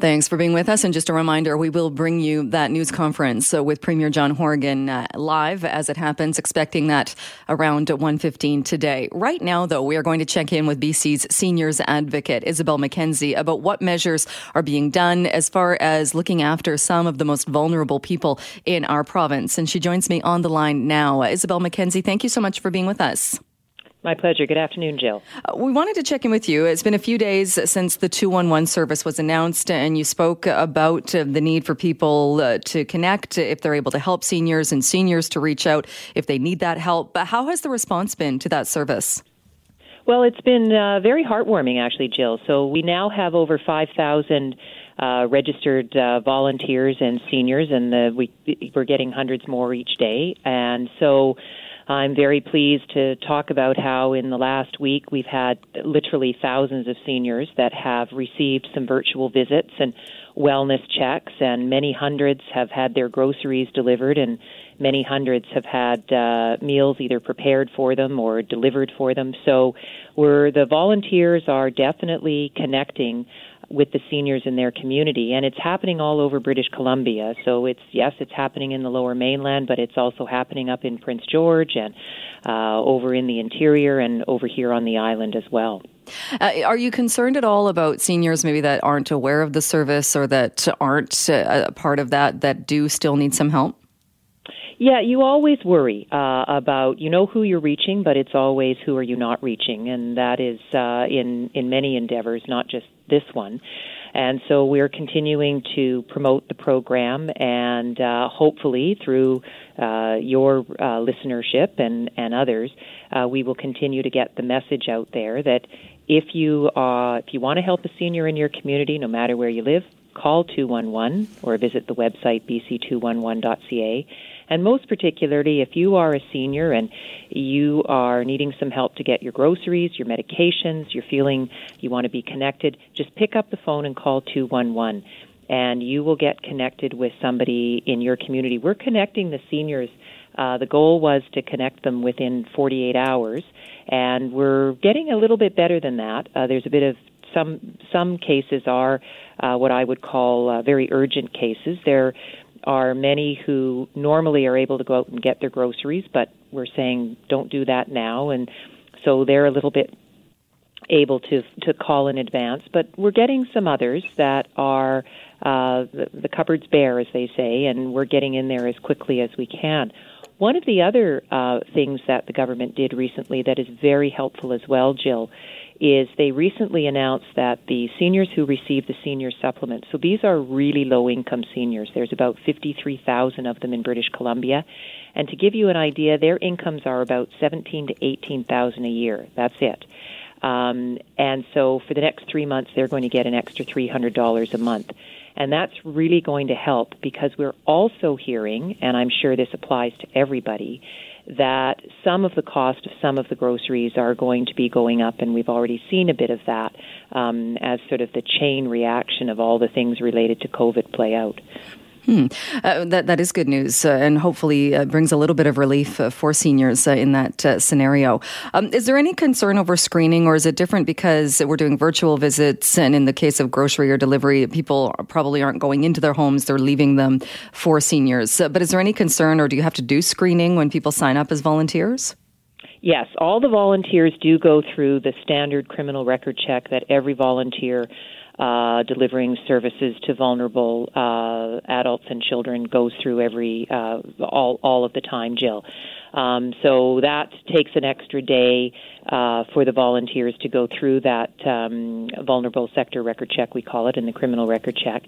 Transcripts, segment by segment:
Thanks for being with us. And just a reminder, we will bring you that news conference uh, with Premier John Horgan uh, live as it happens, expecting that around 1.15 today. Right now, though, we are going to check in with BC's seniors advocate, Isobel Mackenzie, about what measures are being done as far as looking after some of the most vulnerable people in our province. And she joins me on the line now. Isobel Mackenzie, thank you so much for being with us. My pleasure. Good afternoon, Jill. Uh, we wanted to check in with you. It's been a few days since the 211 service was announced, and you spoke about uh, the need for people uh, to connect if they're able to help seniors and seniors to reach out if they need that help. But how has the response been to that service? Well, it's been uh, very heartwarming, actually, Jill. So we now have over 5,000 uh, registered uh, volunteers and seniors, and the, we, we're getting hundreds more each day. And so I'm very pleased to talk about how in the last week we've had literally thousands of seniors that have received some virtual visits and wellness checks, and many hundreds have had their groceries delivered, and many hundreds have had uh, meals either prepared for them or delivered for them. So, we're the volunteers are definitely connecting with the seniors in their community. And it's happening all over British Columbia. So it's, yes, it's happening in the lower mainland, but it's also happening up in Prince George and uh, over in the interior and over here on the island as well. Uh, are you concerned at all about seniors maybe that aren't aware of the service or that aren't uh, a part of that that do still need some help? Yeah, you always worry uh, about you know who you're reaching, but it's always who are you not reaching, and that is uh, in in many endeavors, not just this one. And so we're continuing to promote the program, and uh, hopefully through uh, your uh, listenership and and others, uh, we will continue to get the message out there that if you uh, if you want to help a senior in your community, no matter where you live, call 211 or visit the website bc211.ca and most particularly, if you are a senior and you are needing some help to get your groceries, your medications, you're feeling you want to be connected, just pick up the phone and call 211 and you will get connected with somebody in your community. We're connecting the seniors. Uh, the goal was to connect them within 48 hours, and we're getting a little bit better than that. Uh, there's a bit of some some cases are uh, what I would call uh, very urgent cases. There are many who normally are able to go out and get their groceries, but we're saying don't do that now, and so they're a little bit able to to call in advance. But we're getting some others that are uh, the, the cupboard's bare, as they say, and we're getting in there as quickly as we can. One of the other uh, things that the government did recently that is very helpful as well, Jill, is they recently announced that the seniors who receive the senior supplement, so these are really low income seniors. There's about 53,000 of them in British Columbia. And to give you an idea, their incomes are about 17 to 18,000 a year. That's it. Um, and so for the next three months, they're going to get an extra $300 a month. And that's really going to help because we're also hearing, and I'm sure this applies to everybody, that some of the cost of some of the groceries are going to be going up, and we've already seen a bit of that um, as sort of the chain reaction of all the things related to COVID play out. Hmm. Uh, that that is good news, uh, and hopefully uh, brings a little bit of relief uh, for seniors uh, in that uh, scenario. Um, is there any concern over screening, or is it different because we're doing virtual visits, and in the case of grocery or delivery, people probably aren't going into their homes; they're leaving them for seniors. but is there any concern, or do you have to do screening when people sign up as volunteers? Yes, all the volunteers do go through the standard criminal record check that every volunteer uh, delivering services to vulnerable uh, adults and children goes through every uh, all all of the time, Jill. Um, so that takes an extra day uh, for the volunteers to go through that um, vulnerable sector record check, we call it, in the criminal record check.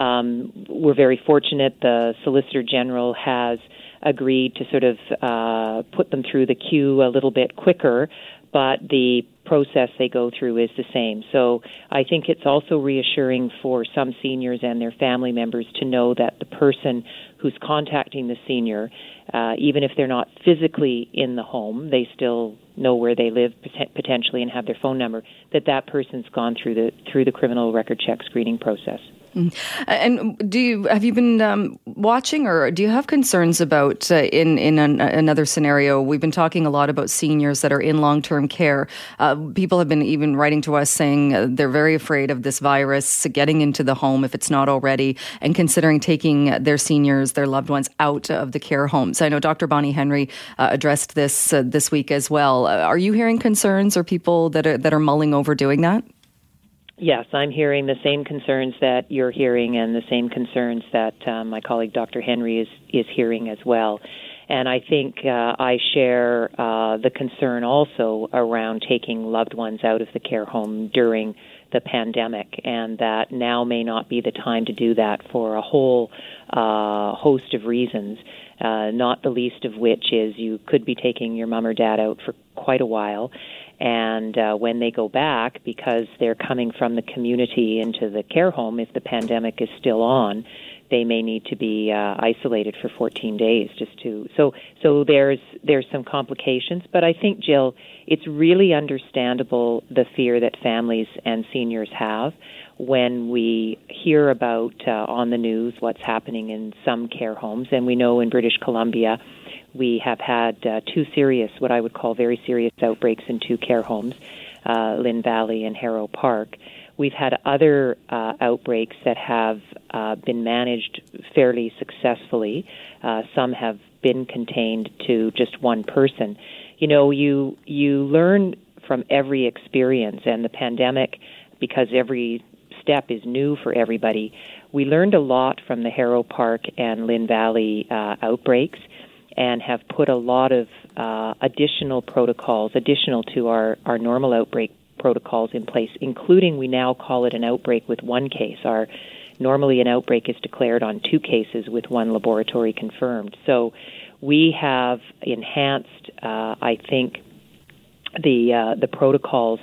Um, we're very fortunate. The Solicitor General has agreed to sort of uh, put them through the queue a little bit quicker, but the process they go through is the same. So I think it's also reassuring for some seniors and their family members to know that the person who's contacting the senior, uh, even if they're not physically in the home, they still know where they live potentially and have their phone number. That that person's gone through the through the criminal record check screening process. Mm. And do you have you been um, watching, or do you have concerns about uh, in in an, another scenario? We've been talking a lot about seniors that are in long term care. Uh, people have been even writing to us saying uh, they're very afraid of this virus getting into the home if it's not already, and considering taking their seniors, their loved ones, out of the care homes. I know Dr. Bonnie Henry uh, addressed this uh, this week as well. Uh, are you hearing concerns or people that are that are mulling over doing that? Yes, I'm hearing the same concerns that you're hearing, and the same concerns that uh, my colleague Dr. Henry is is hearing as well. And I think uh, I share uh, the concern also around taking loved ones out of the care home during the pandemic, and that now may not be the time to do that for a whole uh, host of reasons. Uh, not the least of which is you could be taking your mom or dad out for quite a while, and uh, when they go back, because they're coming from the community into the care home, if the pandemic is still on, they may need to be uh, isolated for 14 days just to so so there's there's some complications. But i think jill it's really understandable the fear that families and seniors have when we hear about uh, on the news what's happening in some care homes. And we know in british columbia we have had uh, two serious, what I would call very serious outbreaks in two care homes, uh, Lynn Valley and Haro Park. We've had other uh, outbreaks that have uh, been managed fairly successfully. Uh, some have been contained to just one person. You know, you you learn from every experience, and the pandemic, because every step is new for everybody. We learned a lot from the Haro Park and Lynn Valley uh, outbreaks and have put a lot of uh, additional protocols, additional to our, our normal outbreak protocols in place, including we now call it an outbreak with one case. Our normally an outbreak is declared on two cases with one laboratory confirmed. So we have enhanced, uh, I think, the uh, the protocols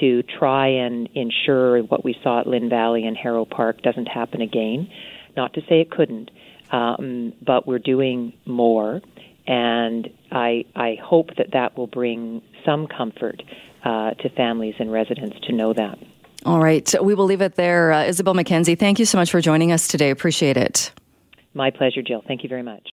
to try and ensure what we saw at Lynn Valley and Haro Park doesn't happen again. Not to say it couldn't, um, but we're doing more, and I I hope that that will bring some comfort uh, to families and residents to know that. All right, we will leave it there. Uh, Isobel Mackenzie, thank you so much for joining us today. Appreciate it. My pleasure, Jill. Thank you very much.